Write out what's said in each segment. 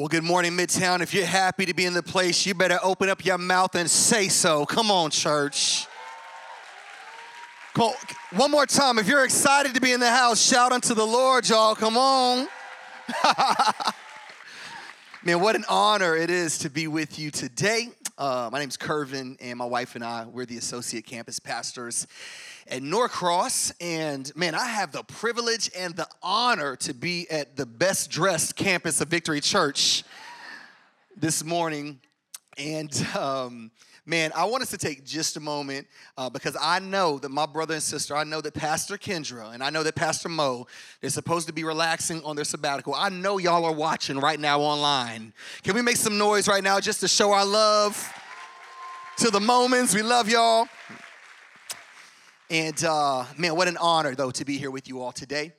Well, good morning, Midtown. If you're happy to be in the place, you better open up your mouth and say so. Come on, church. Come on. One more time. If you're excited to be in the house, shout unto the Lord, y'all. Come on. Man, what an honor it is to be with you today. Uh, my name's Curvin, and my wife and I, we're the associate campus pastors at Norcross. And man, I have the privilege and the honor to be at the best dressed campus of Victory Church this morning. And um, man, I want us to take just a moment uh, because I know that my brother and sister, I know that Pastor Kendra and I know that Pastor Mo, they're supposed to be relaxing on their sabbatical. I know y'all are watching right now online. Can we make some noise right now just to show our love to the moments? We love y'all. And uh, man, what an honor, though, to be here with you all today.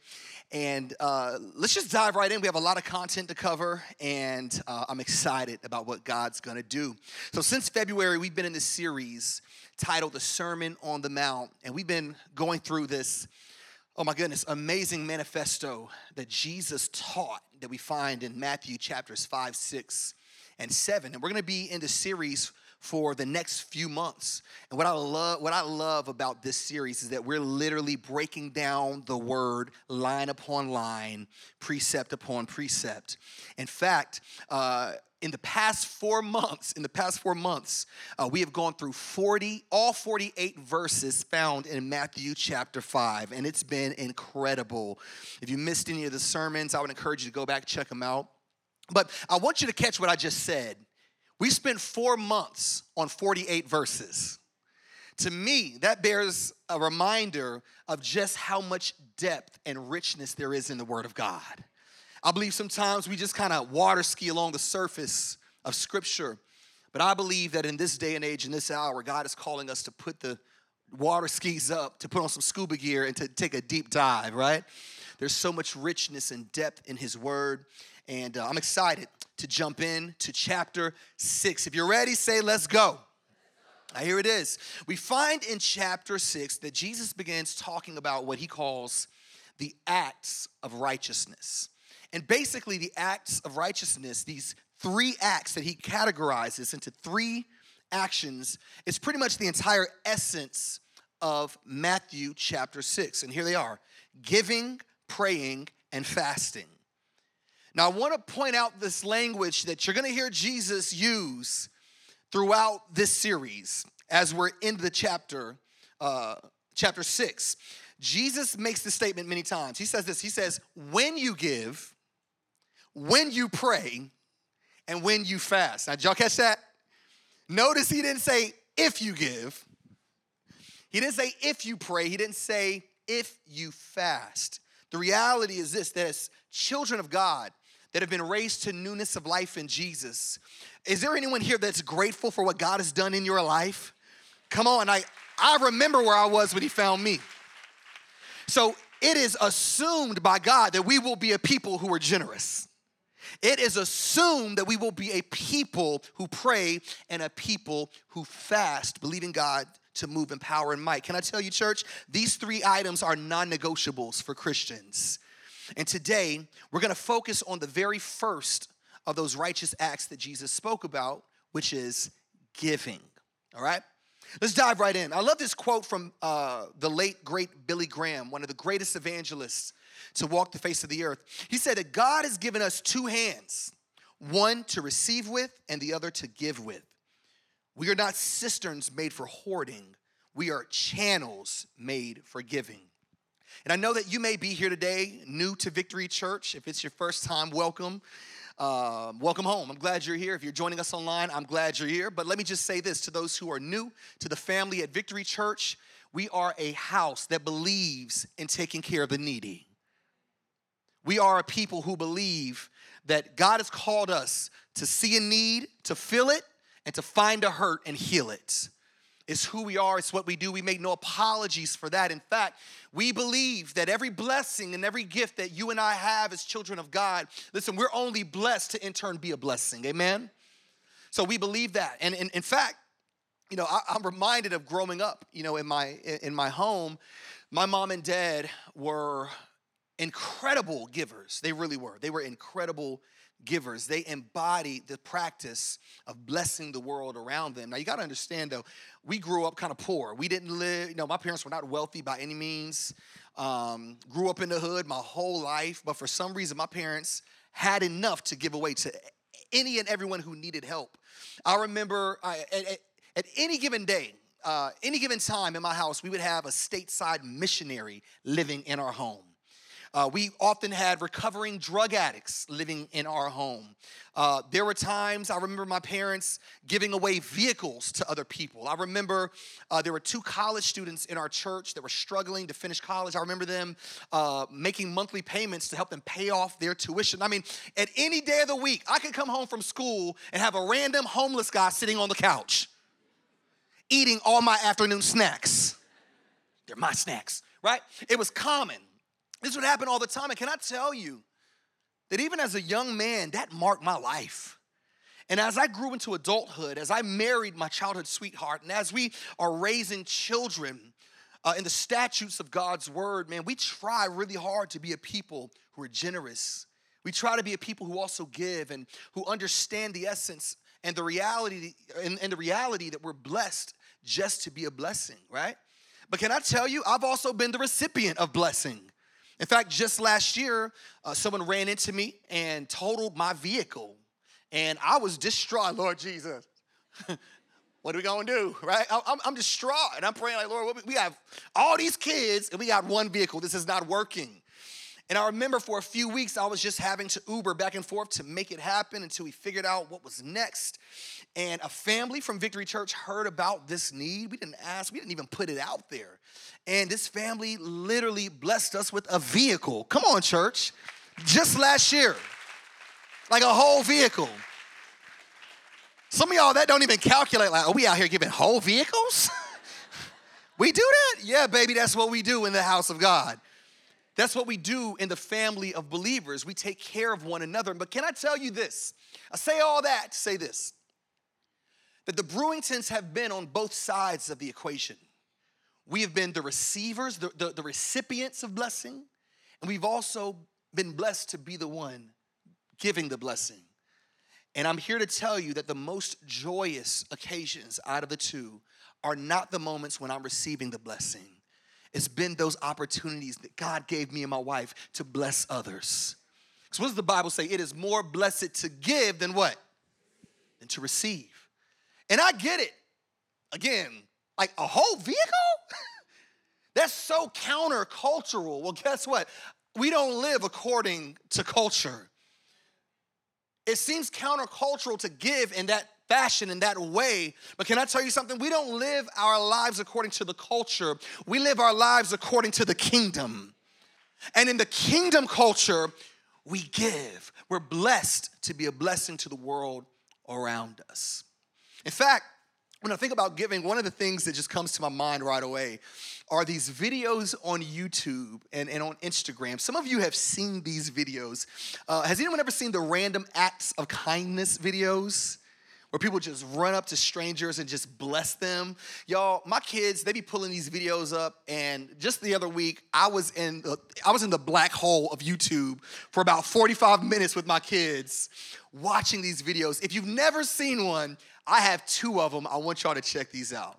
And uh, let's just dive right in. We have a lot of content to cover, and uh, I'm excited about what God's gonna do. So, since February, we've been in this series titled The Sermon on the Mount, and we've been going through this, oh my goodness, amazing manifesto that Jesus taught that we find in Matthew chapters 5, 6, and 7. And we're gonna be in the series for the next few months. And what I love what I love about this series is that we're literally breaking down the word line upon line, precept upon precept. In fact, uh, in the past four months, in the past four months, uh, we have gone through 40, all 48 verses found in Matthew chapter 5, and it's been incredible. If you missed any of the sermons, I would encourage you to go back check them out. But I want you to catch what I just said. We spent four months on 48 verses. To me, that bears a reminder of just how much depth and richness there is in the Word of God. I believe sometimes we just kind of water ski along the surface of Scripture, but I believe that in this day and age, in this hour, God is calling us to put the water skis up, to put on some scuba gear, and to take a deep dive, right? There's so much richness and depth in His Word, and uh, I'm excited to jump in to chapter six. If you're ready, say, let's go. Now, here it is. We find in chapter six that Jesus begins talking about what he calls the acts of righteousness. And basically, the acts of righteousness, these three acts that he categorizes into three actions, is pretty much the entire essence of Matthew chapter 6. And here they are giving, praying, and fasting. Now, I want to point out this language that you're going to hear Jesus use throughout this series as we're in the chapter, uh, chapter six. Jesus makes this statement many times. He says this He says, When you give, when you pray, and when you fast. Now, did y'all catch that? Notice he didn't say if you give, he didn't say if you pray, he didn't say if you fast. The reality is this that as children of God, that have been raised to newness of life in Jesus. Is there anyone here that's grateful for what God has done in your life? Come on, I, I remember where I was when He found me. So it is assumed by God that we will be a people who are generous. It is assumed that we will be a people who pray and a people who fast, believing God to move in power and might. Can I tell you, church, these three items are non negotiables for Christians. And today, we're gonna focus on the very first of those righteous acts that Jesus spoke about, which is giving. All right? Let's dive right in. I love this quote from uh, the late, great Billy Graham, one of the greatest evangelists to walk the face of the earth. He said that God has given us two hands one to receive with and the other to give with. We are not cisterns made for hoarding, we are channels made for giving. And I know that you may be here today, new to Victory Church. If it's your first time, welcome. Uh, welcome home. I'm glad you're here. If you're joining us online, I'm glad you're here. But let me just say this to those who are new to the family at Victory Church we are a house that believes in taking care of the needy. We are a people who believe that God has called us to see a need, to fill it, and to find a hurt and heal it. It's who we are, it's what we do. We make no apologies for that. In fact, we believe that every blessing and every gift that you and I have as children of God, listen, we're only blessed to in turn be a blessing. Amen? So we believe that. And in, in fact, you know, I, am reminded of growing up, you know, in my in my home, my mom and dad were incredible givers. They really were. They were incredible givers. They embody the practice of blessing the world around them. Now, you got to understand, though, we grew up kind of poor. We didn't live, you know, my parents were not wealthy by any means. Um, grew up in the hood my whole life, but for some reason, my parents had enough to give away to any and everyone who needed help. I remember at, at, at, any given day, uh, any given time in my house, we would have a stateside missionary living in our home. Uh, we often had recovering drug addicts living in our home. Uh, there were times I remember my parents giving away vehicles to other people. I remember uh, there were two college students in our church that were struggling to finish college. I remember them uh, making monthly payments to help them pay off their tuition. I mean, at any day of the week, I could come home from school and have a random homeless guy sitting on the couch eating all my afternoon snacks. They're my snacks, right? It was common. This would happen all the time. And can I tell you that even as a young man, that marked my life. And as I grew into adulthood, as I married my childhood sweetheart, and as we are raising children uh, in the statutes of God's word, man, we try really hard to be a people who are generous. We try to be a people who also give and who understand the essence and the reality and, and the reality that we're blessed just to be a blessing, right? But can I tell you, I've also been the recipient of blessing. In fact, just last year, uh, someone ran into me and totaled my vehicle. And I was distraught, Lord Jesus. what are we gonna do, right? I'm, I'm distraught and I'm praying, like, Lord, we have all these kids and we got one vehicle. This is not working. And I remember for a few weeks, I was just having to Uber back and forth to make it happen until we figured out what was next. And a family from Victory Church heard about this need. We didn't ask, we didn't even put it out there. And this family literally blessed us with a vehicle. Come on, church. Just last year. Like a whole vehicle. Some of y'all that don't even calculate, like, are we out here giving whole vehicles? we do that? Yeah, baby, that's what we do in the house of God. That's what we do in the family of believers. We take care of one another. But can I tell you this? I say all that to say this that the Brewingtons have been on both sides of the equation. We have been the receivers, the, the, the recipients of blessing, and we've also been blessed to be the one giving the blessing. And I'm here to tell you that the most joyous occasions out of the two are not the moments when I'm receiving the blessing. It's been those opportunities that God gave me and my wife to bless others. So, what does the Bible say? It is more blessed to give than what? Than to receive. And I get it. Again, like a whole vehicle? That's so countercultural. Well, guess what? We don't live according to culture. It seems countercultural to give in that fashion, in that way. But can I tell you something? We don't live our lives according to the culture, we live our lives according to the kingdom. And in the kingdom culture, we give. We're blessed to be a blessing to the world around us. In fact, when I think about giving, one of the things that just comes to my mind right away are these videos on YouTube and, and on Instagram. Some of you have seen these videos. Uh, has anyone ever seen the random acts of kindness videos? Where people just run up to strangers and just bless them. Y'all, my kids, they be pulling these videos up, and just the other week, I was in the, I was in the black hole of YouTube for about 45 minutes with my kids watching these videos. If you've never seen one, I have two of them. I want y'all to check these out.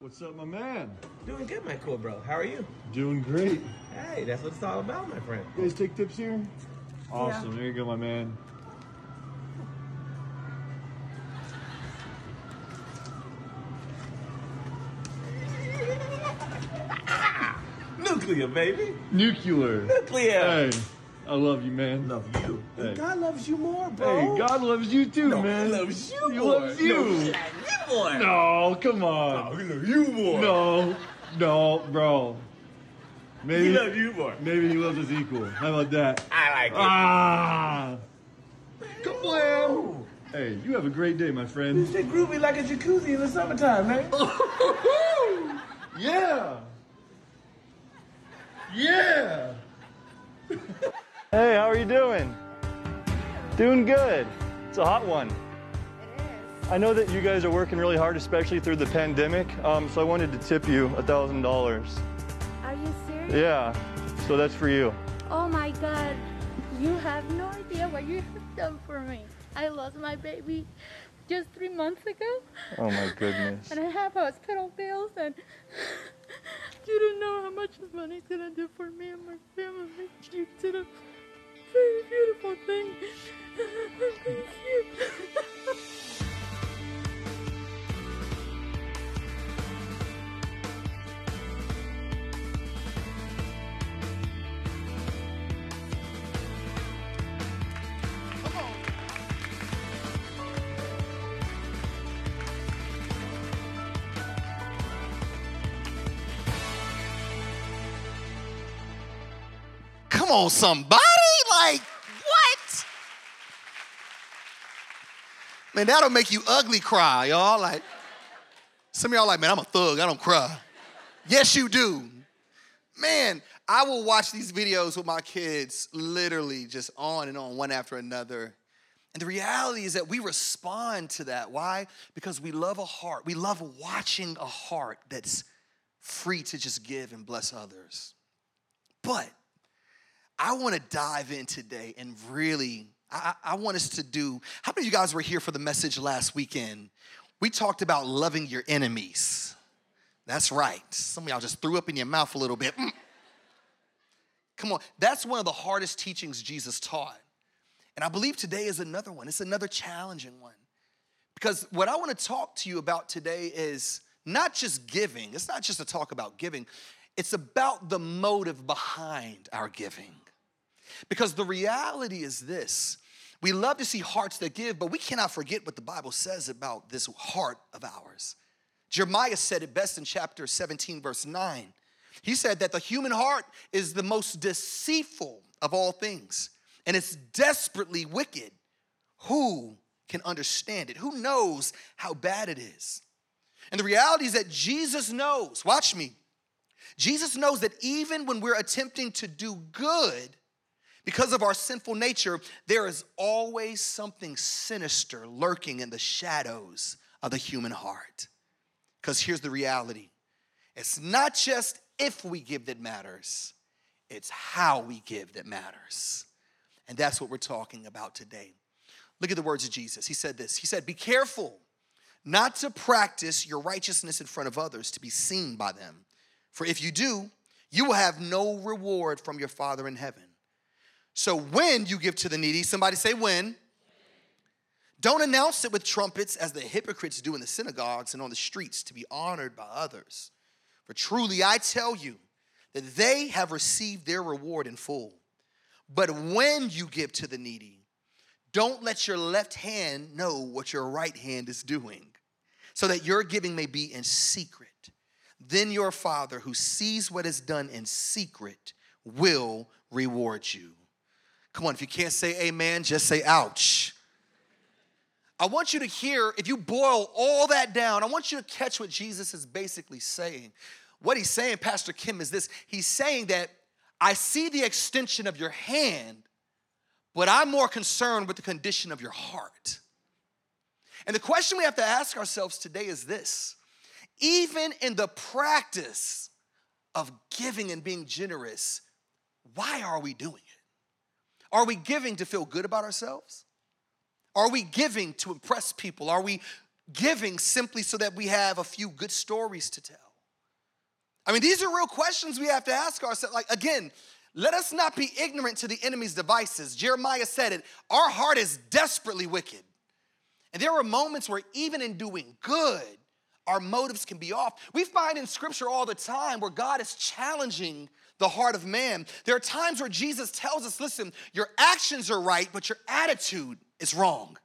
What's up, my man? Doing good, my cool bro. How are you? Doing great. Hey, that's what it's all about, my friend. You guys take tips here? Awesome. Yeah. There you go, my man. Nuclear, baby. Nuclear. Nuclear. Hey. I love you, man. Love you. Hey. God loves you more, bro. Hey, God loves you too, no, man. He loves you he more. loves you. No, you more. No, come on. No, he loves you more. No, no, bro. Maybe he loves you more. Maybe he loves us equal. How about that? I like it. Ah. Kablam! Hey, you have a great day, my friend. You stay groovy like a jacuzzi in the summertime, man. yeah. Yeah. Hey, how are you doing? Doing good. It's a hot one. It is. I know that you guys are working really hard, especially through the pandemic. Um, so I wanted to tip you a thousand dollars. Are you serious? Yeah. So that's for you. Oh my God. You have no idea what you have done for me. I lost my baby just three months ago. Oh my goodness. And I have hospital bills, and you don't know how much this money's gonna do for me and my family. You did a very beautiful thing. Thank you. Come on, somebody. Like, what? Man, that'll make you ugly cry, y'all. Like, some of y'all like, man, I'm a thug. I don't cry. Yes, you do. Man, I will watch these videos with my kids literally just on and on, one after another. And the reality is that we respond to that. Why? Because we love a heart. We love watching a heart that's free to just give and bless others. But I want to dive in today and really, I, I, want us to do. How many of you guys were here for the message last weekend? We talked about loving your enemies. That's right. Some of y'all just threw up in your mouth a little bit. Mm. Come on, that's one of the hardest teachings Jesus taught. And I believe today is another one. It's another challenging one. Because what I want to talk to you about today is not just giving, it's not just a talk about giving, it's about the motive behind our giving. Because the reality is this we love to see hearts that give, but we cannot forget what the Bible says about this heart of ours. Jeremiah said it best in chapter 17, verse 9. He said that the human heart is the most deceitful of all things, and it's desperately wicked. Who can understand it? Who knows how bad it is? And the reality is that Jesus knows, watch me, Jesus knows that even when we're attempting to do good, because of our sinful nature, there is always something sinister lurking in the shadows of the human heart. Because here's the reality it's not just if we give that matters, it's how we give that matters. And that's what we're talking about today. Look at the words of Jesus. He said this He said, Be careful not to practice your righteousness in front of others to be seen by them. For if you do, you will have no reward from your Father in heaven. So when you give to the needy, somebody say when. Don't announce it with trumpets as the hypocrites do in the synagogues and on the streets to be honored by others. For truly I tell you that they have received their reward in full. But when you give to the needy, don't let your left hand know what your right hand is doing, so that your giving may be in secret. Then your Father, who sees what is done in secret, will reward you. Come on, if you can't say amen, just say ouch. I want you to hear, if you boil all that down, I want you to catch what Jesus is basically saying. What he's saying, Pastor Kim, is this He's saying that I see the extension of your hand, but I'm more concerned with the condition of your heart. And the question we have to ask ourselves today is this even in the practice of giving and being generous, why are we doing it? Are we giving to feel good about ourselves? Are we giving to impress people? Are we giving simply so that we have a few good stories to tell? I mean, these are real questions we have to ask ourselves. Like, again, let us not be ignorant to the enemy's devices. Jeremiah said it our heart is desperately wicked. And there are moments where, even in doing good, our motives can be off. We find in scripture all the time where God is challenging the heart of man. There are times where Jesus tells us listen, your actions are right, but your attitude is wrong.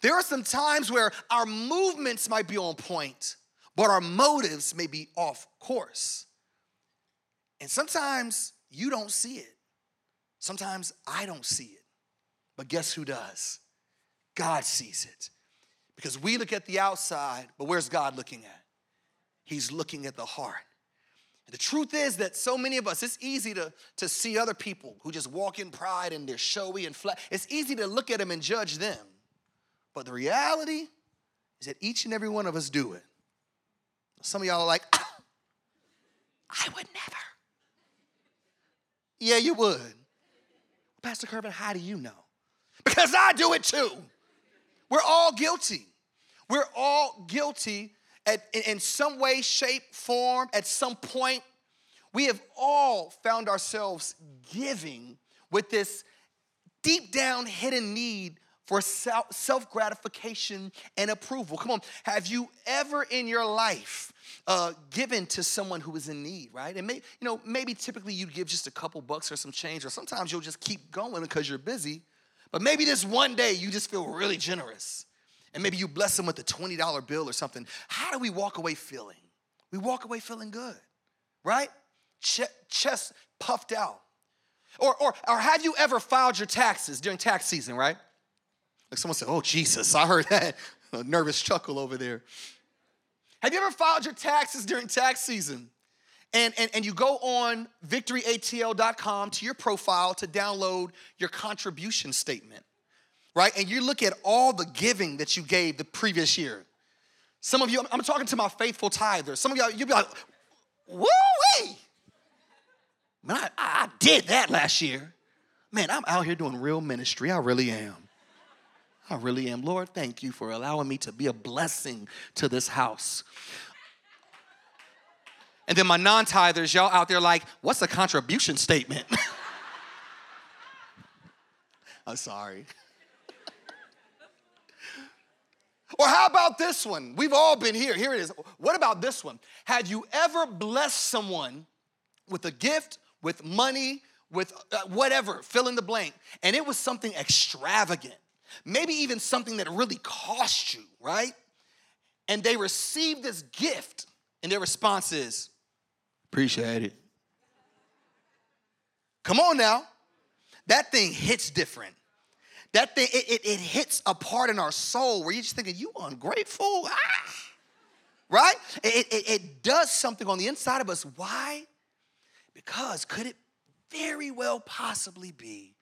There are some times where our movements might be on point, but our motives may be off course. And sometimes you don't see it. Sometimes I don't see it. But guess who does? God sees it. Because we look at the outside, but where's God looking at? He's looking at the heart. The truth is that so many of us, it's easy to, to see other people who just walk in pride and they're showy and flat. It's easy to look at them and judge them. But the reality is that each and every one of us do it. Some of y'all are like, ah, I would never. Yeah, you would. Pastor Kervin, how do you know? Because I do it too. We're all guilty. We're all guilty at, in, in some way, shape, form, at some point. We have all found ourselves giving with this deep down hidden need for self gratification and approval. Come on, have you ever in your life uh, given to someone who is in need, right? And may, you know, maybe typically you give just a couple bucks or some change, or sometimes you'll just keep going because you're busy. But maybe this one day you just feel really generous. And maybe you bless them with a $20 bill or something. How do we walk away feeling? We walk away feeling good, right? chest puffed out. Or, or, or have you ever filed your taxes during tax season, right? Like someone said, Oh, Jesus, I heard that. A nervous chuckle over there. Have you ever filed your taxes during tax season? And, and, and you go on victoryatl.com to your profile to download your contribution statement, right? And you look at all the giving that you gave the previous year. Some of you, I'm talking to my faithful tithers. Some of y'all, you'll be like, woo wee. Man, I, I did that last year. Man, I'm out here doing real ministry. I really am. I really am. Lord, thank you for allowing me to be a blessing to this house. And then my non tithers, y'all out there like, what's a contribution statement? I'm sorry. Or how about this one? We've all been here. Here it is. What about this one? Had you ever blessed someone with a gift, with money, with uh, whatever, fill in the blank, and it was something extravagant? maybe even something that really cost you, right? And they received this gift, and their response is, Appreciate it. Come on now. That thing hits different. That thing, it, it, it, hits a part in our soul where you're just thinking, you ungrateful. Ah. Right? It, it, it does something on the inside of us. Why? Because could it very well possibly be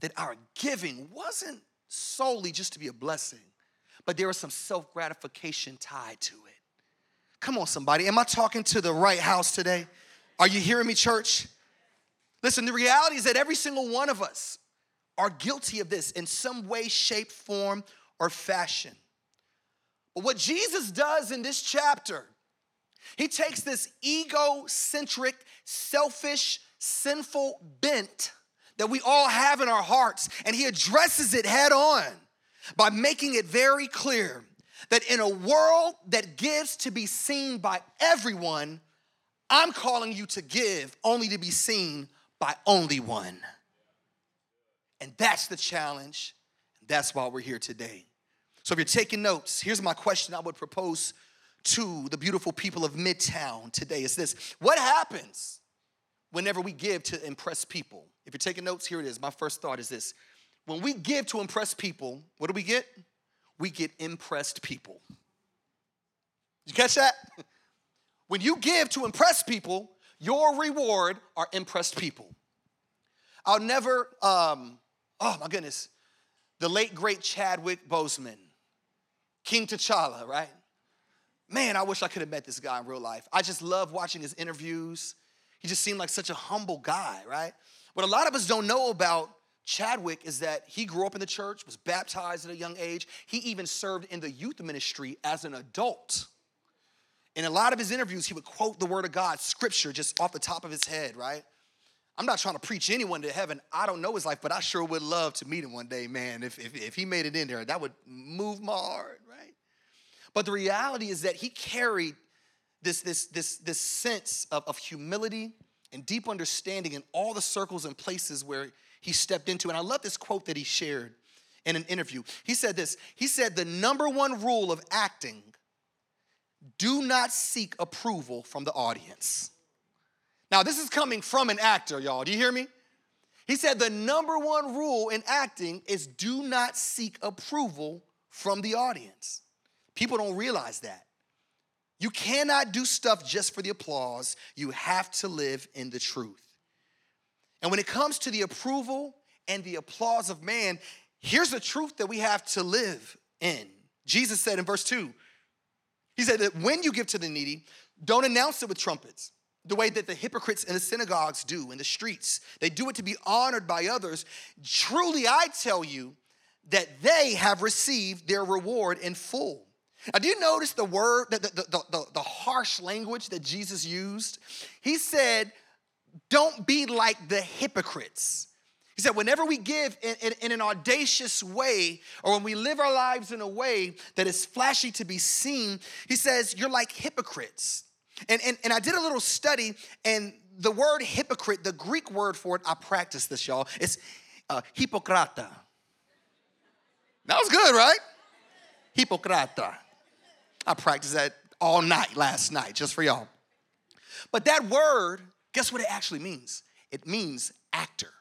that our giving wasn't solely just to be a blessing, but there was some self gratification tied to it. Come on, somebody. Am I talking to the right house today? Are you hearing me, church? Listen, the reality is that every single one of us are guilty of this in some way, shape, form, or fashion. But what Jesus does in this chapter, he takes this egocentric, selfish, sinful bent that we all have in our hearts, and he addresses it head on by making it very clear that in a world that gives to be seen by everyone, I'm calling you to give only to be seen by only one. And that's the challenge. That's why we're here today. So if you're taking notes, here's my question I would propose to the beautiful people of Midtown today is this What happens whenever we give to impress people? If you're taking notes, here it is. My first thought is this when we give to impress people, what do we get? We get impressed people. You catch that? When you give to impress people, your reward are impressed people. I'll never, um, oh my goodness, the late great Chadwick Boseman, King T'Challa, right? Man, I wish I could have met this guy in real life. I just love watching his interviews. He just seemed like such a humble guy, right? What a lot of us don't know about Chadwick is that he grew up in the church, was baptized at a young age. He even served in the youth ministry as an adult. In a lot of his interviews, he would quote the word of God, scripture, just off the top of his head, right? I'm not trying to preach anyone to heaven. I don't know his life, but I sure would love to meet him one day, man. If, if, if he made it in there, that would move my heart, right? But the reality is that he carried this, this, this, this sense of, of humility and deep understanding in all the circles and places where he stepped into. And I love this quote that he shared in an interview. He said this He said, The number one rule of acting do not seek approval from the audience. Now, this is coming from an actor, y'all. Do you hear me? He said, The number one rule in acting is do not seek approval from the audience. People don't realize that. You cannot do stuff just for the applause. You have to live in the truth. And when it comes to the approval and the applause of man, here's the truth that we have to live in. Jesus said in verse 2, He said that when you give to the needy, don't announce it with trumpets. The way that the hypocrites in the synagogues do in the streets. They do it to be honored by others. Truly, I tell you that they have received their reward in full. Now, do you notice the word, the, the, the, the, harsh language that Jesus used? He said, Don't be like the hypocrites. He said, whenever we give in, in, in, an audacious way, or when we live our lives in a way that is flashy to be seen, he says, you're like hypocrites. And, and, and I did a little study, and the word hypocrite, the Greek word for it, I practiced this, y'all, it's uh, hypokrata. That was good, right? Hypokrata. I practiced that all night last night, just for y'all. But that word, guess what it actually means? It means actor.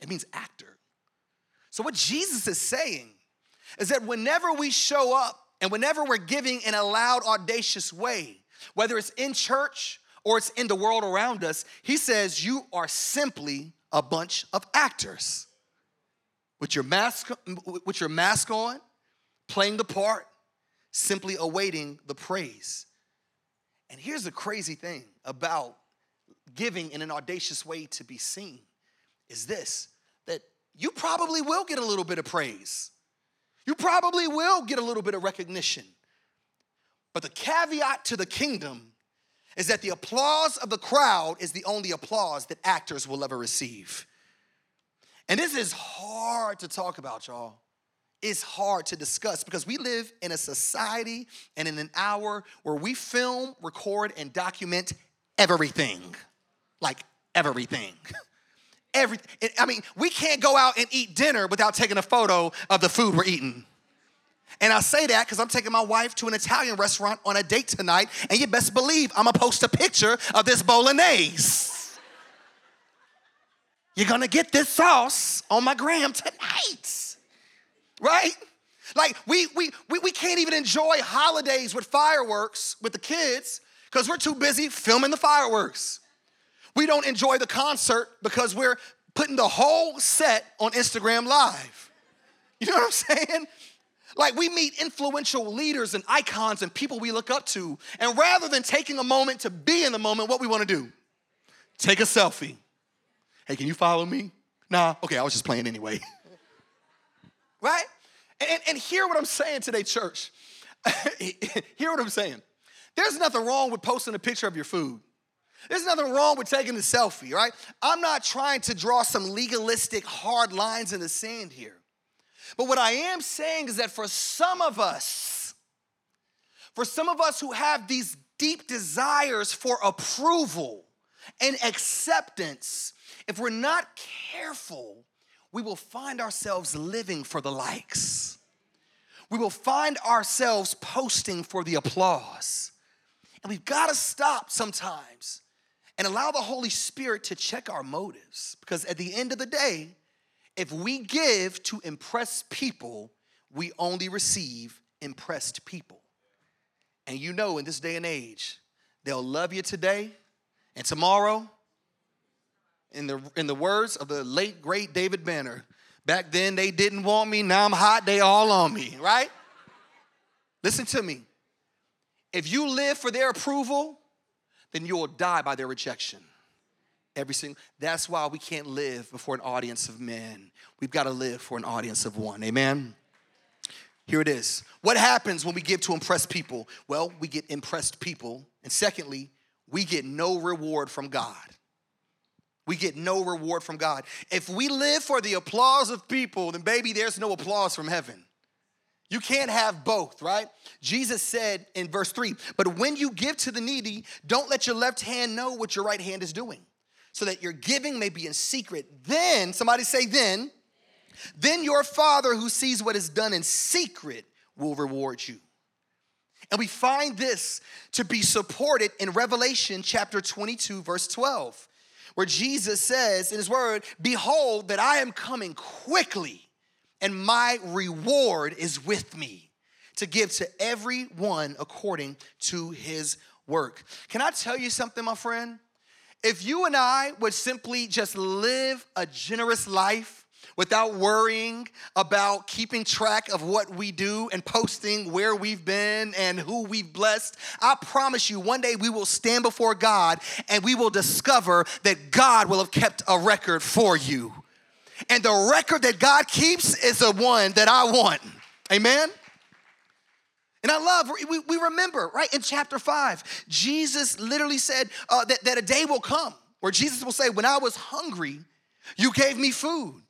It means actor. So, what Jesus is saying is that whenever we show up and whenever we're giving in a loud, audacious way, whether it's in church or it's in the world around us, he says you are simply a bunch of actors with your mask, with your mask on, playing the part, simply awaiting the praise. And here's the crazy thing about giving in an audacious way to be seen is this that you probably will get a little bit of praise. You probably will get a little bit of recognition. But the caveat to the kingdom is that the applause of the crowd is the only applause that actors will ever receive. And this is hard to talk about, y'all. It's hard to discuss because we live in a society and in an hour where we film, record, and document everything. Like everything. Everything. I mean, we can't go out and eat dinner without taking a photo of the food we're eating. And I say that because I'm taking my wife to an Italian restaurant on a date tonight, and you best believe I'm gonna post a picture of this bolognese. You're gonna get this sauce on my gram tonight, right? Like we we we, we can't even enjoy holidays with fireworks with the kids because we're too busy filming the fireworks. We don't enjoy the concert because we're putting the whole set on Instagram Live. You know what I'm saying? Like we meet influential leaders and icons and people we look up to, and rather than taking a moment to be in the moment, what we want to do? Take a selfie. Hey, can you follow me? Nah, okay, I was just playing anyway. right? And, and hear what I'm saying today, church. hear what I'm saying. There's nothing wrong with posting a picture of your food. There's nothing wrong with taking a selfie, right? I'm not trying to draw some legalistic hard lines in the sand here. But what I am saying is that for some of us, for some of us who have these deep desires for approval and acceptance, if we're not careful, we will find ourselves living for the likes. We will find ourselves posting for the applause. And we've got to stop sometimes and allow the Holy Spirit to check our motives because at the end of the day, if we give to impress people, we only receive impressed people. And you know, in this day and age, they'll love you today and tomorrow. In the, in the words of the late, great David Banner, back then they didn't want me, now I'm hot, they all on me, right? Listen to me. If you live for their approval, then you will die by their rejection. Every single that's why we can't live before an audience of men. We've got to live for an audience of one. Amen. Here it is. What happens when we give to impress people? Well, we get impressed people. And secondly, we get no reward from God. We get no reward from God. If we live for the applause of people, then baby, there's no applause from heaven. You can't have both, right? Jesus said in verse 3 But when you give to the needy, don't let your left hand know what your right hand is doing so that your giving may be in secret. Then, somebody say, then, then your Father who sees what is done in secret will reward you. And we find this to be supported in Revelation chapter 22, verse 12, where Jesus says in his word, Behold, that I am coming quickly, and my reward is with me to give to everyone according to his work. Can I tell you something, my friend? If you and I would simply just live a generous life without worrying about keeping track of what we do and posting where we've been and who we've blessed, I promise you one day we will stand before God and we will discover that God will have kept a record for you. And the record that God keeps is the one that I want. Amen? And I love, we, we remember, right, in chapter five, Jesus literally said uh, that, that a day will come where Jesus will say, When I was hungry, you gave me food.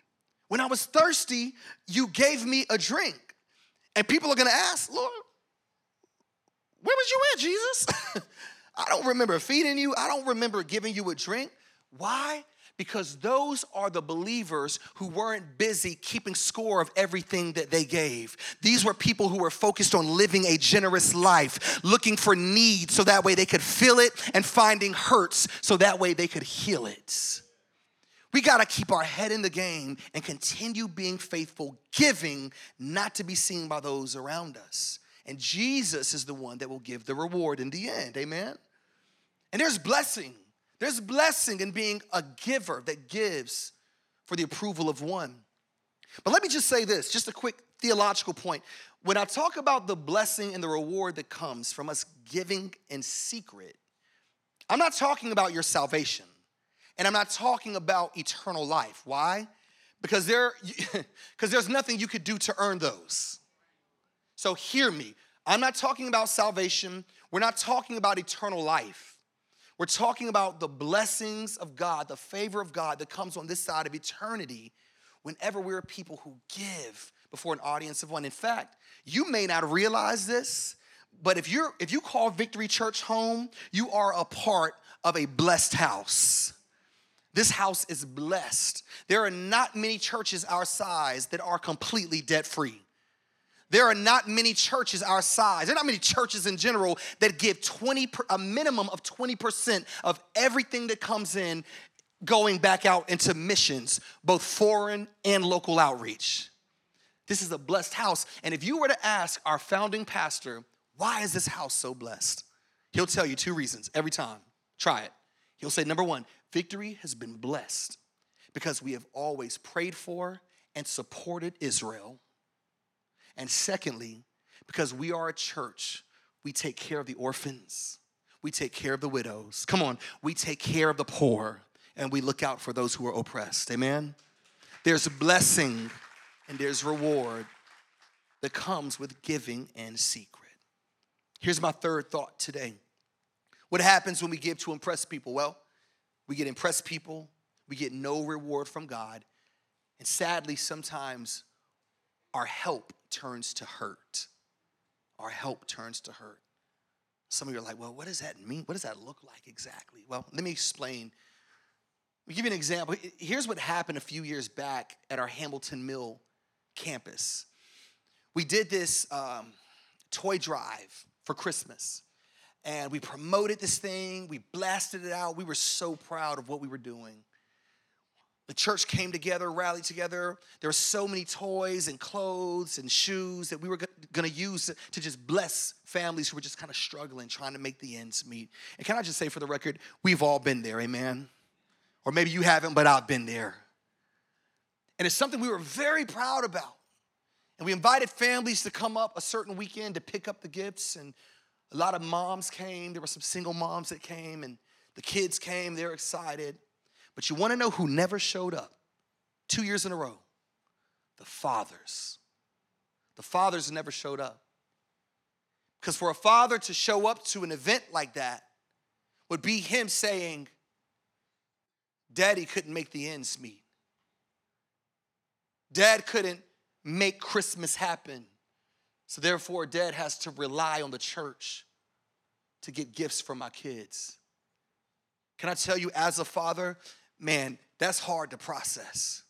When I was thirsty, you gave me a drink. And people are gonna ask, Lord, where was you at, Jesus? I don't remember feeding you, I don't remember giving you a drink. Why? Because those are the believers who weren't busy keeping score of everything that they gave. These were people who were focused on living a generous life, looking for needs so that way they could fill it, and finding hurts so that way they could heal it. We got to keep our head in the game and continue being faithful, giving, not to be seen by those around us. And Jesus is the one that will give the reward in the end. Amen? And there's blessing there's blessing in being a giver that gives for the approval of one. But let me just say this, just a quick theological point. When I talk about the blessing and the reward that comes from us giving in secret, I'm not talking about your salvation. And I'm not talking about eternal life. Why? Because there because there's nothing you could do to earn those. So hear me. I'm not talking about salvation. We're not talking about eternal life. We're talking about the blessings of God, the favor of God that comes on this side of eternity whenever we're people who give before an audience of one. In fact, you may not realize this, but if you're if you call Victory Church home, you are a part of a blessed house. This house is blessed. There are not many churches our size that are completely debt free. There are not many churches our size. There are not many churches in general that give 20 a minimum of 20% of everything that comes in going back out into missions, both foreign and local outreach. This is a blessed house. And if you were to ask our founding pastor, why is this house so blessed? He'll tell you two reasons every time. Try it. He'll say, number one, victory has been blessed because we have always prayed for and supported Israel and secondly, because we are a church, we take care of the orphans, we take care of the widows. Come on, we take care of the poor, and we look out for those who are oppressed. Amen? There's blessing and there's reward that comes with giving in secret. Here's my third thought today. What happens when we give to impress people? Well, we get impressed people, we get no reward from God, and sadly, sometimes our help turns to hurt. Our help turns to hurt. Some of you are like, well, what does that mean? What does that look like exactly? Well, let me explain. I'll give you an example. Here's what happened a few years back at our Hamilton Mill campus. We did this um, toy drive for Christmas, and we promoted this thing, we blasted it out. We were so proud of what we were doing. The church came together, rallied together. There were so many toys and clothes and shoes that we were going to use to just bless families who were just kind of struggling, trying to make the ends meet. And can I just say for the record, we've all been there, amen? Or maybe you haven't, but I've been there. And it's something we were very proud about. And we invited families to come up a certain weekend to pick up the gifts. And a lot of moms came. There were some single moms that came, and the kids came. They're excited. But you want to know who never showed up two years in a row? The fathers. The fathers never showed up. Because for a father to show up to an event like that would be him saying, Daddy couldn't make the ends meet. Dad couldn't make Christmas happen. So therefore, dad has to rely on the church to get gifts for my kids. Can I tell you, as a father, man, that's hard to process.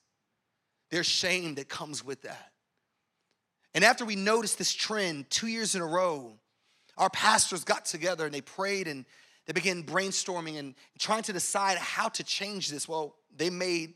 There's shame that comes with that. And after we noticed this trend two years in a row, our pastors got together and they prayed and they began brainstorming and trying to decide how to change this. Well, they made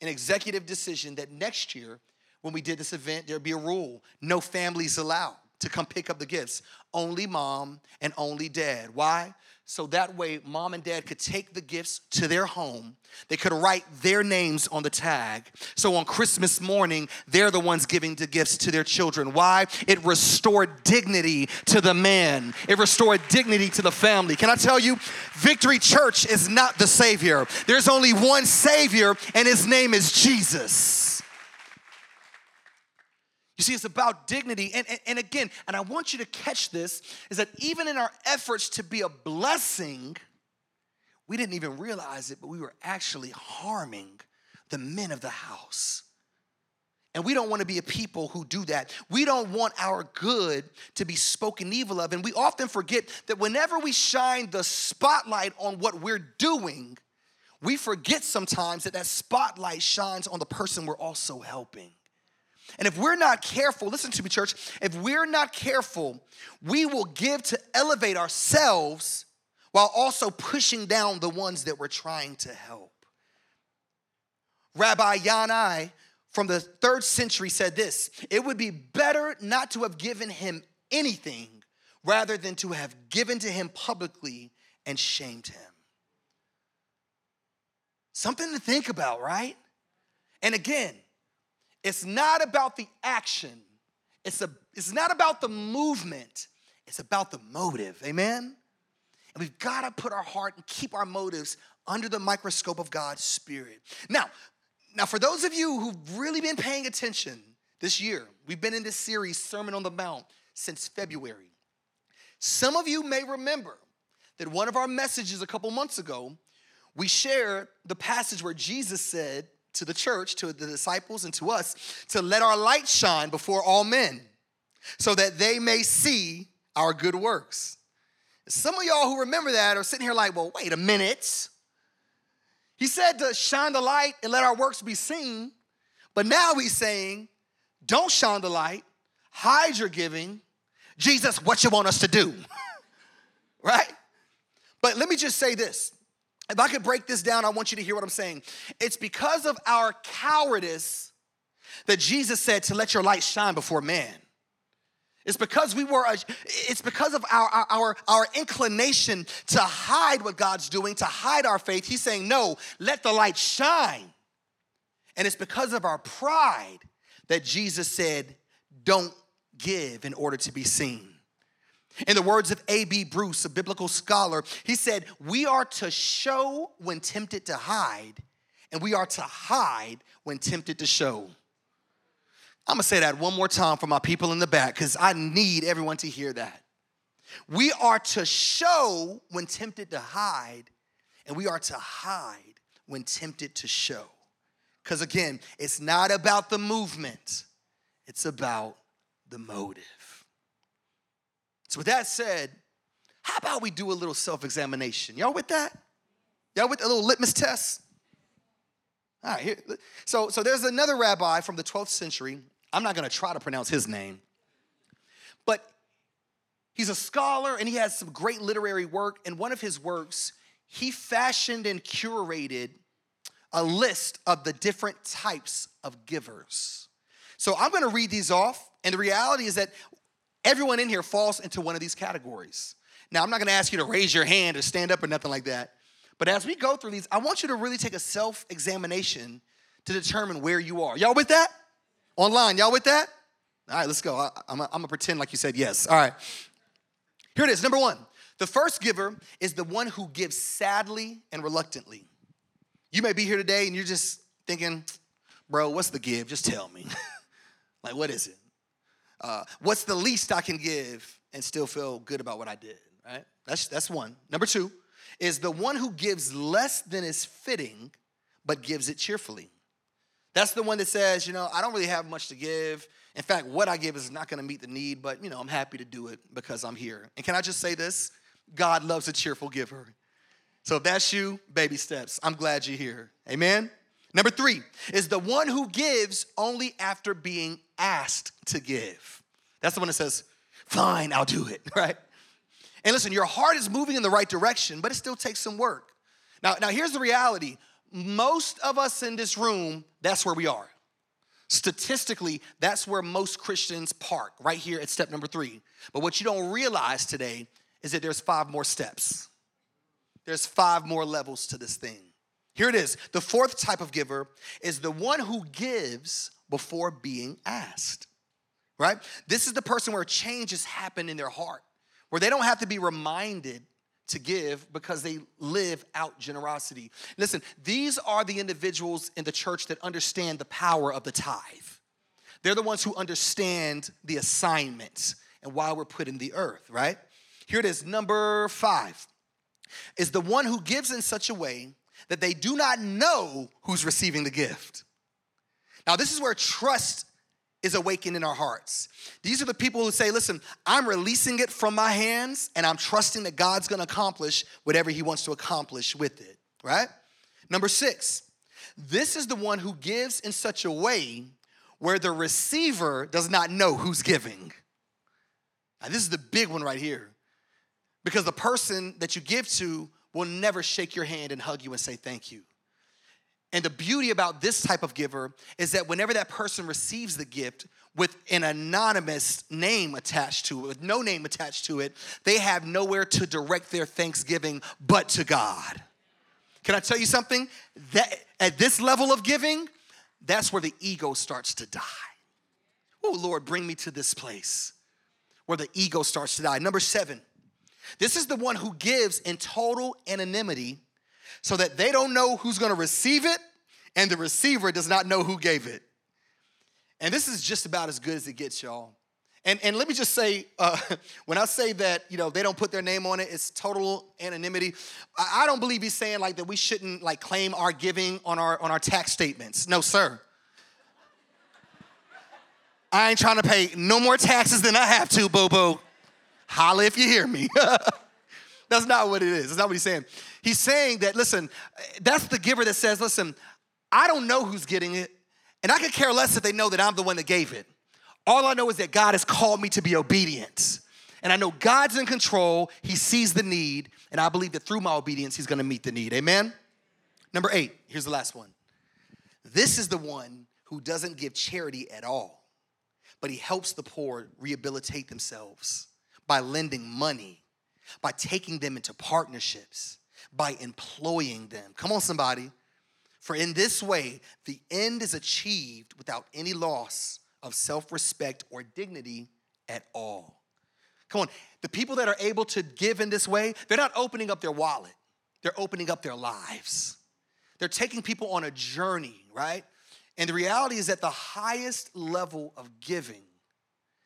an executive decision that next year, when we did this event, there'd be a rule no families allowed to come pick up the gifts. Only mom and only dad. Why? So that way, mom and dad could take the gifts to their home. They could write their names on the tag. So on Christmas morning, they're the ones giving the gifts to their children. Why? It restored dignity to the man, it restored dignity to the family. Can I tell you, Victory Church is not the Savior. There's only one Savior, and his name is Jesus. See, it's about dignity. And, and, and, again, and I want you to catch this is that even in our efforts to be a blessing, we didn't even realize it, but we were actually harming the men of the house. And we don't want to be a people who do that. We don't want our good to be spoken evil of. And we often forget that whenever we shine the spotlight on what we're doing, we forget sometimes that that spotlight shines on the person we're also helping. And if we're not careful, listen to me, church, if we're not careful, we will give to elevate ourselves while also pushing down the ones that we're trying to help. Rabbi Yanai from the third century said this it would be better not to have given him anything rather than to have given to him publicly and shamed him. Something to think about, right? And again, it's not about the action. It's, a, it's not about the movement. It's about the motive. Amen? And we've got to put our heart and keep our motives under the microscope of God's Spirit. Now, now, for those of you who've really been paying attention this year, we've been in this series, Sermon on the Mount, since February. Some of you may remember that one of our messages a couple months ago, we shared the passage where Jesus said, to the church, to the disciples, and to us to let our light shine before all men so that they may see our good works. Some of y'all who remember that are sitting here like, well, wait a minute. He said to shine the light and let our works be seen, but now he's saying, don't shine the light, hide your giving. Jesus, what you want us to do? right? But let me just say this if I could break this down, I want you to hear what I'm saying. It's because of our cowardice that Jesus said to let your light shine before man. It's because we were, it's because of our, our, our inclination to hide what God's doing, to hide our faith. He's saying, no, let the light shine. And it's because of our pride that Jesus said, don't give in order to be seen. In the words of A.B. Bruce, a biblical scholar, he said, We are to show when tempted to hide, and we are to hide when tempted to show. I'm gonna say that one more time for my people in the back because I need everyone to hear that. We are to show when tempted to hide, and we are to hide when tempted to show. Because again, it's not about the movement, it's about the motive. So, with that said, how about we do a little self examination? Y'all with that? Y'all with a little litmus test? All right, here. So, so there's another rabbi from the 12th century. I'm not gonna try to pronounce his name, but he's a scholar and he has some great literary work. In one of his works, he fashioned and curated a list of the different types of givers. So I'm gonna read these off, and the reality is that Everyone in here falls into one of these categories. Now, I'm not gonna ask you to raise your hand or stand up or nothing like that. But as we go through these, I want you to really take a self examination to determine where you are. Y'all with that? Online, y'all with that? All right, let's go. I, am gonna pretend like you said yes. All right. Here it is. Number one the first giver is the one who gives sadly and reluctantly. You may be here today and you're just thinking, bro, what's the give? Just tell me. like, what is it? Uh, what's the least I can give and still feel good about what I did, right? That's, that's one. Number two is the one who gives less than is fitting, but gives it cheerfully. That's the one that says, you know, I don't really have much to give. In fact, what I give is not gonna meet the need, but, you know, I'm happy to do it because I'm here. And can I just say this? God loves a cheerful giver. So if that's you, baby steps. I'm glad you're here. Amen? Number three is the one who gives only after being asked to give. That's the one that says, fine, I'll do it, right? And listen, your heart is moving in the right direction, but it still takes some work. Now, now here's the reality most of us in this room, that's where we are. Statistically, that's where most Christians park, right here at step number three. But what you don't realize today is that there's five more steps. There's five more levels to this thing. Here it is. The fourth type of giver is the one who gives before being asked, right? This is the person where changes happen in their heart, where they don't have to be reminded to give because they live out generosity. Listen, these are the individuals in the church that understand the power of the tithe. They're the ones who understand the assignments and why we're put in the earth, right? Here it is, number five is the one who gives in such a way that they do not know who's receiving the gift. Now, this is where trust is awakened in our hearts. These are the people who say, listen, I'm releasing it from my hands and I'm trusting that God's gonna accomplish whatever He wants to accomplish with it, right? Number six, this is the one who gives in such a way where the receiver does not know who's giving. Now, this is the big one right here. Because the person that you give to will never shake your hand and hug you and say thank you. And the beauty about this type of giver is that whenever that person receives the gift with an anonymous name attached to it, with no name attached to it, they have nowhere to direct their thanksgiving but to God. Can I tell you something? That at this level of giving, that's where the ego starts to die. Oh, Lord, bring me to this place where the ego starts to die. Number seven, this is the one who gives in total anonymity so that they don't know who's gonna receive it and the receiver does not know who gave it. And this is just about as good as it gets, y'all. And, and let me just say, uh, when I say that, you know, they don't put their name on it, it's total anonymity. I, I don't believe he's saying like that we shouldn't like claim our giving on our on our tax statements. No, sir. I ain't trying to pay no more taxes than I have to, boo boo. Holla if you hear me. that's not what it is. That's not what he's saying. He's saying that, listen, that's the giver that says, listen, I don't know who's getting it, and I could care less if they know that I'm the one that gave it. All I know is that God has called me to be obedient. And I know God's in control, He sees the need, and I believe that through my obedience, He's gonna meet the need. Amen? Number eight, here's the last one. This is the one who doesn't give charity at all, but he helps the poor rehabilitate themselves by lending money, by taking them into partnerships, by employing them. Come on, somebody. For in this way, the end is achieved without any loss of self respect or dignity at all. Come on, the people that are able to give in this way, they're not opening up their wallet, they're opening up their lives. They're taking people on a journey, right? And the reality is that the highest level of giving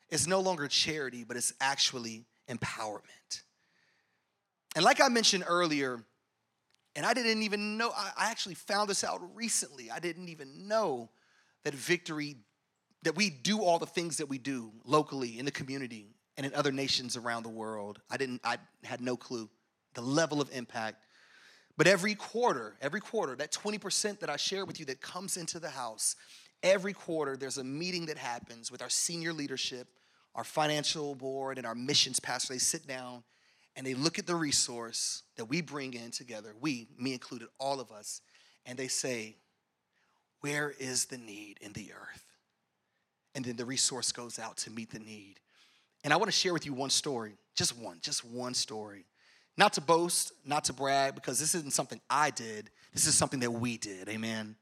is no longer charity, but it's actually empowerment. And like I mentioned earlier, and I didn't even know, I actually found this out recently. I didn't even know that victory, that we do all the things that we do locally in the community and in other nations around the world. I didn't, I had no clue the level of impact. But every quarter, every quarter, that 20% that I share with you that comes into the house, every quarter there's a meeting that happens with our senior leadership, our financial board, and our missions pastor. They sit down and they look at the resource that we bring in together, we, me included, all of us, and they say, Where is the need in the earth? And then the resource goes out to meet the need. And I want to share with you one story, just one, just one story. Not to boast, not to brag, because this isn't something I did. This is something that we did. Amen.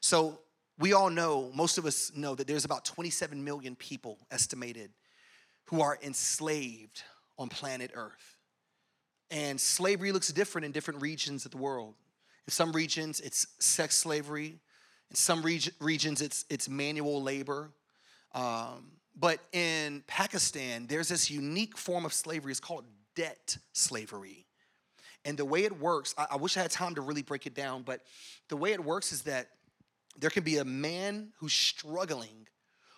So we all know, most of us know that there's about 27 million people estimated who are enslaved on planet Earth. And slavery looks different in different regions of the world. In some regions, it's sex slavery. In some reg- regions, it's, it's manual labor. Um, but in Pakistan, there's this unique form of slavery. It's called debt slavery. And the way it works, I, I wish I had time to really break it down, but the way it works is that there can be a man who's struggling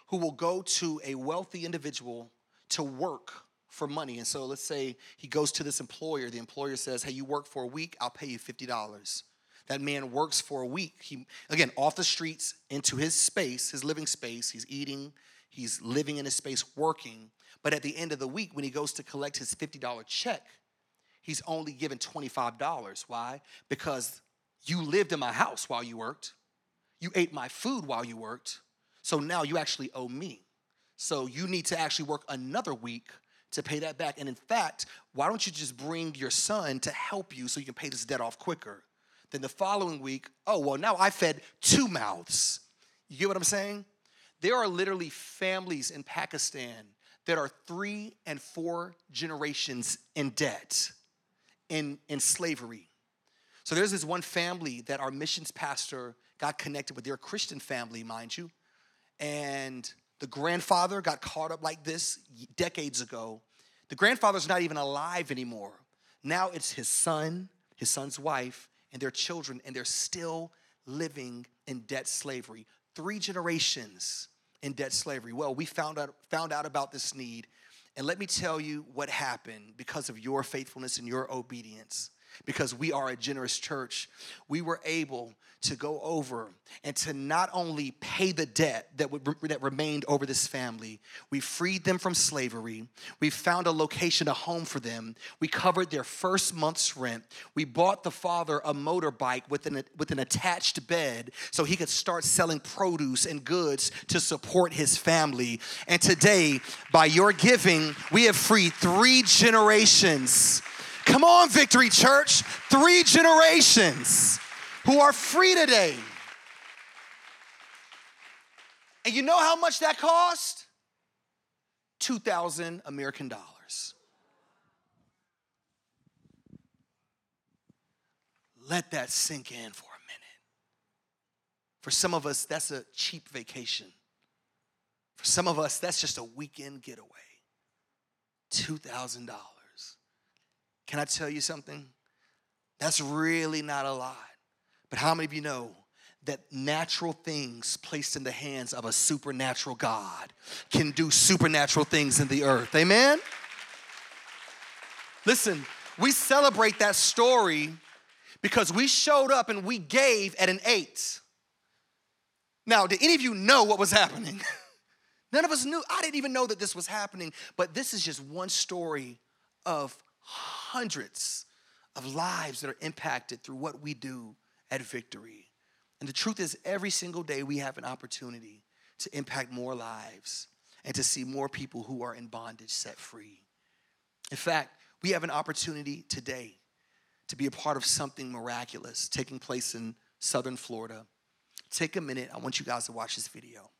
who will go to a wealthy individual to work for money. And so let's say he goes to this employer. The employer says, Hey, you work for a week, I'll pay you $50. That man works for a week. He, again, off the streets into his space, his living space. He's eating, he's living in his space, working. But at the end of the week, when he goes to collect his $50 check, he's only given $25. Why? Because you lived in my house while you worked, you ate my food while you worked. So now you actually owe me. So you need to actually work another week to pay that back. And in fact, why don't you just bring your son to help you so you can pay this debt off quicker? Then the following week, oh, well, now I fed two mouths. You get what I'm saying? There are literally families in Pakistan that are three and four generations in debt, in, in slavery. So there's this one family that our missions pastor got connected with. They're a Christian family, mind you. And the grandfather got caught up like this decades ago. The grandfather's not even alive anymore. Now it's his son, his son's wife, and their children, and they're still living in debt slavery. Three generations in debt slavery. Well, we found out, found out about this need, and let me tell you what happened because of your faithfulness and your obedience because we are a generous church, we were able to go over and to not only pay the debt that, would, that remained over this family, we freed them from slavery. We found a location, a home for them. We covered their first month's rent. We bought the father a motorbike with an, with an attached bed so he could start selling produce and goods to support his family. And today, by your giving, we have freed three generations Come on, Victory Church. Three generations who are free today. And you know how much that cost? 2,000 American dollars. Let that sink in for a minute. For some of us, that's a cheap vacation. For some of us, that's just a weekend getaway. $2,000. Can I tell you something? That's really not a lot. But how many of you know that natural things placed in the hands of a supernatural God can do supernatural things in the earth? Amen? Listen, we celebrate that story because we showed up and we gave at an eight. Now, did any of you know what was happening? None of us knew. I didn't even know that this was happening, but this is just one story of hundreds of lives that are impacted through what we do at Victory. And the truth is, every single day we have an opportunity to impact more lives and to see more people who are in bondage set free. In fact, we have an opportunity today to be a part of something miraculous taking place in southern Florida. Take a minute. I want you guys to watch this video.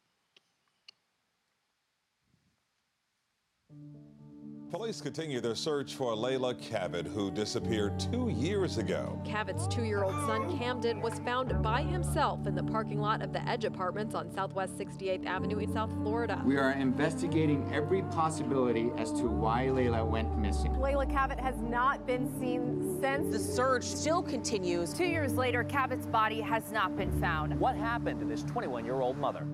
Police continue their search for Leila Cavett, who disappeared two years ago. Cavett's two-year-old son, Kamden, was found by himself in the parking lot of the Edge Apartments on Southwest 68th Avenue in South Florida. We are investigating every possibility as to why Leila went missing. Leila Cavett has not been seen since. The search still continues. Two years later, Cavett's body has not been found. What happened to this 21-year-old mother?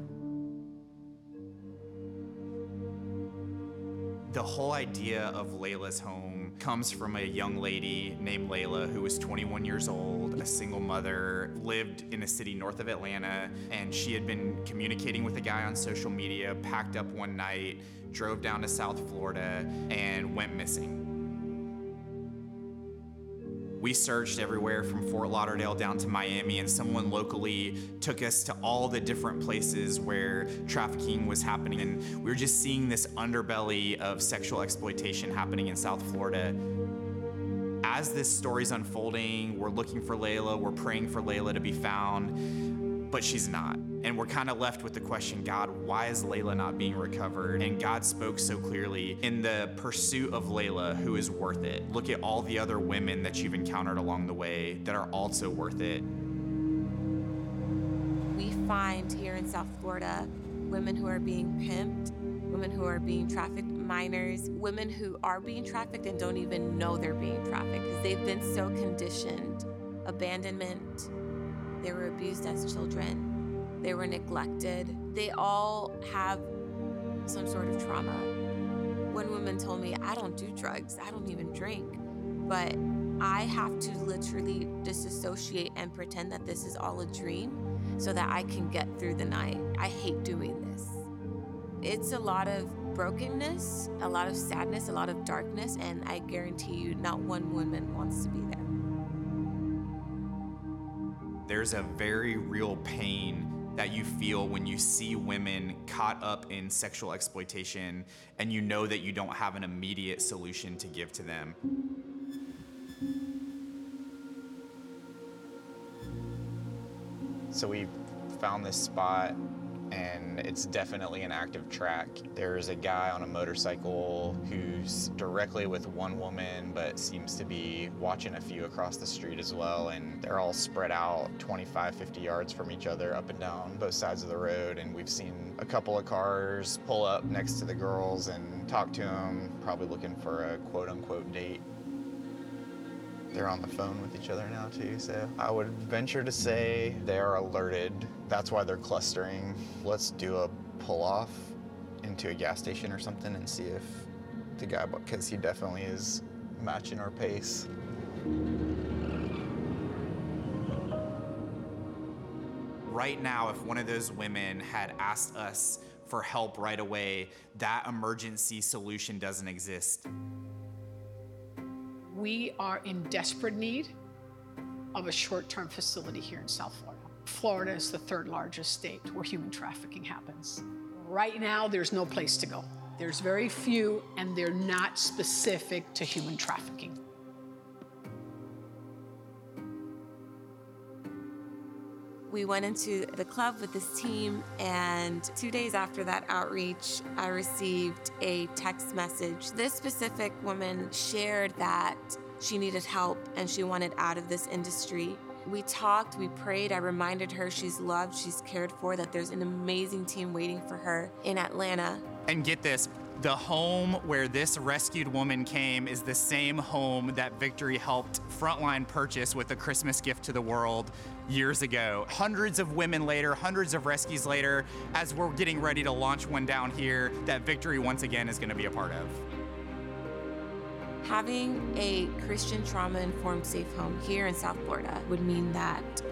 The whole idea of Leila's home comes from a young lady named Leila who was 21 years old, a single mother, lived in a city north of Atlanta, and she had been communicating with a guy on social media, packed up one night, drove down to South Florida, and went missing. We searched everywhere from Fort Lauderdale down to Miami, and someone locally took us to all the different places where trafficking was happening. And we were just seeing this underbelly of sexual exploitation happening in South Florida. As this story's unfolding, we're looking for Leila, we're praying for Leila to be found, but she's not. And we're kind of left with the question God, why is Leila not being recovered? And God spoke so clearly in the pursuit of Leila, who is worth it. Look at all the other women that you've encountered along the way that are also worth it. We find here in South Florida women who are being pimped, women who are being trafficked, minors, women who are being trafficked and don't even know they're being trafficked because they've been so conditioned. Abandonment, they were abused as children they were neglected. They all have some sort of trauma. One woman told me, I don't do drugs, I don't even drink, but I have to literally disassociate and pretend that this is all a dream so that I can get through the night. I hate doing this. It's a lot of brokenness, a lot of sadness, a lot of darkness, and I guarantee you, not one woman wants to be there. There's a very real pain that you feel when you see women caught up in sexual exploitation and you know that you don't have an immediate solution to give to them. So we found this spot and it's definitely an active track. There's a guy on a motorcycle who's directly with one woman, but seems to be watching a few across the street as well. And they're all spread out 25, 50 yards from each other up and down both sides of the road. And we've seen a couple of cars pull up next to the girls and talk to them, probably looking for a quote unquote date they're on the phone with each other now too. So I would venture to say they're alerted. That's why they're clustering. Let's do a pull off into a gas station or something and see if the guy, because he definitely is matching our pace. Right now, if one of those women had asked us for help right away, that emergency solution doesn't exist we are in desperate need of a short term facility here in South Florida. Florida is the third largest state where human trafficking happens. Right now, there's no place to go. There's very few, and they're not specific to human trafficking. We went into the club with this team, and two days after that outreach, I received a text message. This specific woman shared that she needed help and she wanted out of this industry. We talked, we prayed. I reminded her she's loved, she's cared for, that there's an amazing team waiting for her in Atlanta. And get this the home where this rescued woman came is the same home that Victory helped Frontline purchase with a Christmas gift to the world years ago. Hundreds of women later, hundreds of rescues later, as we're getting ready to launch one down here that Victory once again is going to be a part of. Having a Christian trauma informed safe home here in South Florida would mean that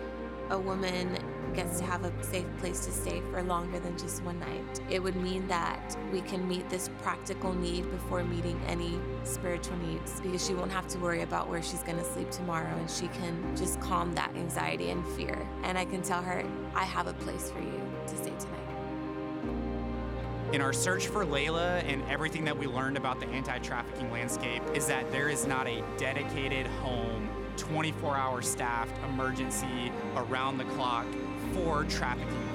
a woman gets to have a safe place to stay for longer than just one night. It would mean that we can meet this practical need before meeting any spiritual needs because she won't have to worry about where she's going to sleep tomorrow and she can just calm that anxiety and fear. And I can tell her, I have a place for you. In our search for Leila and everything that we learned about the anti trafficking landscape, is that there is not a dedicated home 24 hour staffed emergency around the clock for trafficking.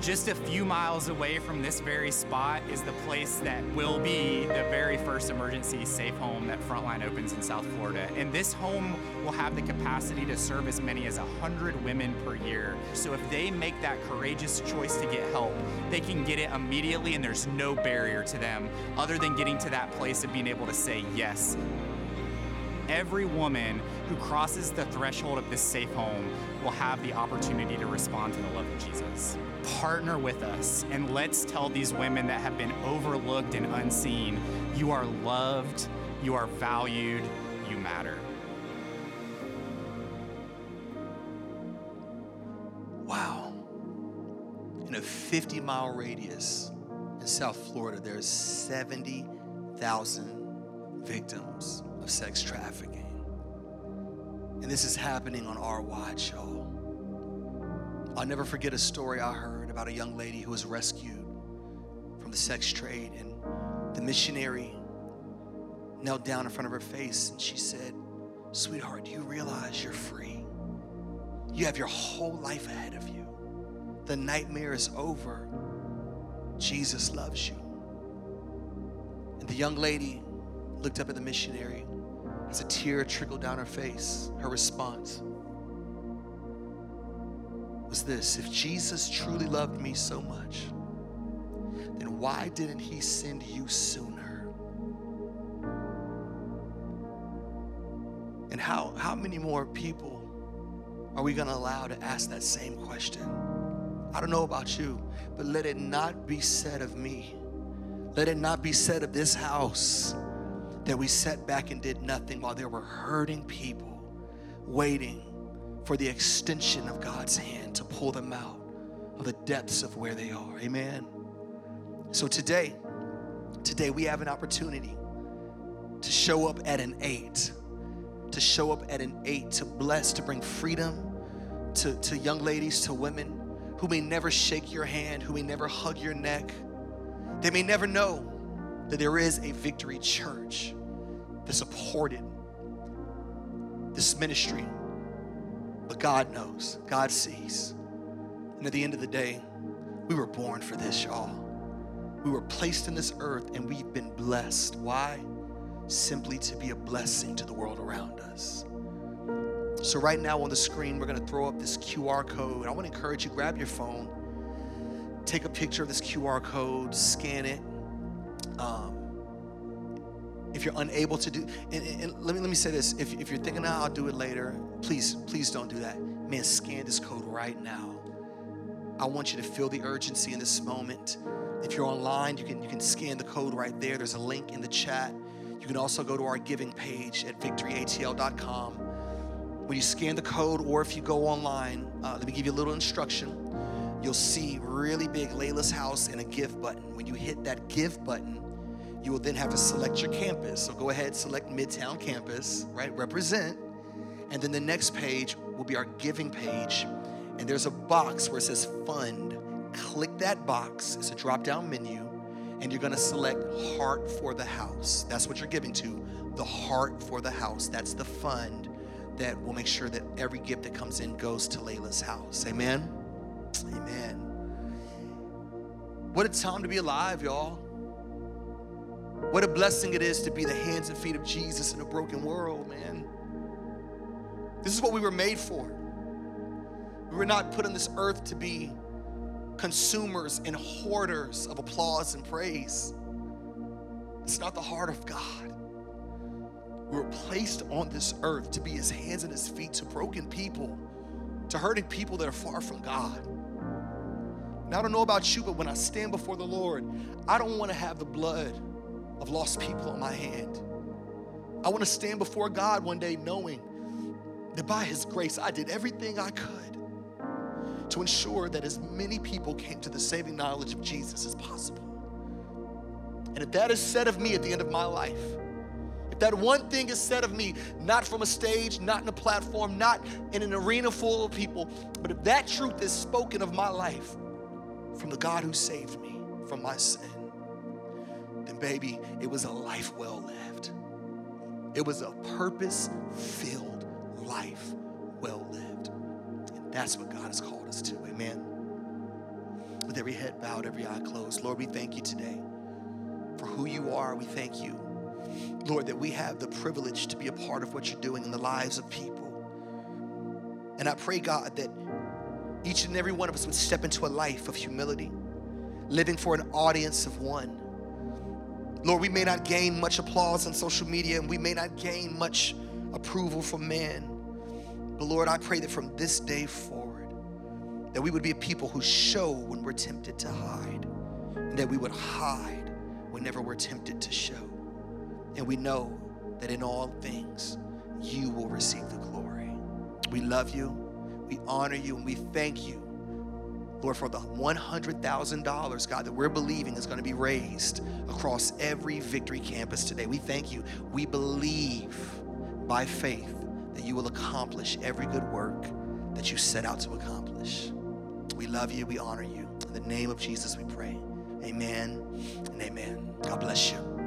Just a few miles away from this very spot is the place that will be the very first emergency safe home that Frontline opens in South Florida. And this home will have the capacity to serve as many as 100 women per year. So if they make that courageous choice to get help, they can get it immediately and there's no barrier to them other than getting to that place of being able to say yes every woman who crosses the threshold of this safe home will have the opportunity to respond to the love of Jesus. Partner with us and let's tell these women that have been overlooked and unseen you are loved, you are valued, you matter. Wow. In a 50 mile radius in South Florida, there's 70,000 victims sex trafficking. And this is happening on our watch, y'all. I'll never forget a story I heard about a young lady who was rescued from the sex trade, and the missionary knelt down in front of her face and she said, Sweetheart, do you realize you're free? You have your whole life ahead of you. The nightmare is over. Jesus loves you. And the young lady looked up at the missionary as a tear trickled down her face. Her response was this If Jesus truly loved me so much, then why didn't he send you sooner? And how, how many more people are we going to allow to ask that same question? I don't know about you, but let it not be said of me. Let it not be said of this house that we sat back and did nothing while there were hurting people waiting for the extension of God's hand to pull them out of the depths of where they are. Amen. So today, today we have an opportunity to show up at an eight, to show up at an eight, to bless, to bring freedom to, to young ladies, to women who may never shake your hand, who may never hug your neck. They may never know that there is a victory church that supported this ministry. But God knows, God sees. And at the end of the day, we were born for this, y'all. We were placed in this earth and we've been blessed. Why? Simply to be a blessing to the world around us. So, right now on the screen, we're going to throw up this QR code. I want to encourage you grab your phone, take a picture of this QR code, scan it. Um, if you're unable to do, and, and, let me let me say this: if, if you're thinking, oh, I'll do it later, please please don't do that. Man, scan this code right now. I want you to feel the urgency in this moment. If you're online, you can you can scan the code right there. There's a link in the chat. You can also go to our giving page at victoryatl.com. When you scan the code, or if you go online, uh, let me give you a little instruction. You'll see really big Leila's house and a give button. When you hit that give button, you will then have to select your campus. So go ahead, select Midtown campus, right? Represent. And then the next page will be our giving page. And there's a box where it says fund. Click that box, it's a drop down menu, and you're gonna select Heart for the House. That's what you're giving to, the Heart for the House. That's the fund that will make sure that every gift that comes in goes to Leila's house. Amen? Amen. What a time to be alive, y'all. What a blessing it is to be the hands and feet of Jesus in a broken world, man. This is what we were made for. We were not put on this earth to be consumers and hoarders of applause and praise. It's not the heart of God. We were placed on this earth to be his hands and his feet to broken people, to hurting people that are far from God. Now, I don't know about you, but when I stand before the Lord, I don't want to have the blood of lost people on my hand. I want to stand before God one day knowing that by His grace, I did everything I could to ensure that as many people came to the saving knowledge of Jesus as possible. And if that is said of me at the end of my life, if that one thing is said of me, not from a stage, not in a platform, not in an arena full of people, but if that truth is spoken of my life from the God who saved me from my sin, then baby, it was a life well lived. It was a purpose filled life well lived. And that's what God has called us to. Amen. With every head bowed, every eye closed, Lord, we thank you today for who you are. We thank you, Lord, that we have the privilege to be a part of what you're doing in the lives of people. And I pray, God, that each and every one of us would step into a life of humility, living for an audience of one. Lord, we may not gain much applause on social media and we may not gain much approval from man. But Lord, I pray that from this day forward, that we would be a people who show when we're tempted to hide, and that we would hide whenever we're tempted to show. And we know that in all things, you will receive the glory. We love you, we honor you, and we thank you, Lord, for the $100,000, God, that we're believing is going to be raised across every victory campus today. We thank you. We believe by faith that you will accomplish every good work that you set out to accomplish. We love you, we honor you. In the name of Jesus, we pray. Amen and amen. God bless you.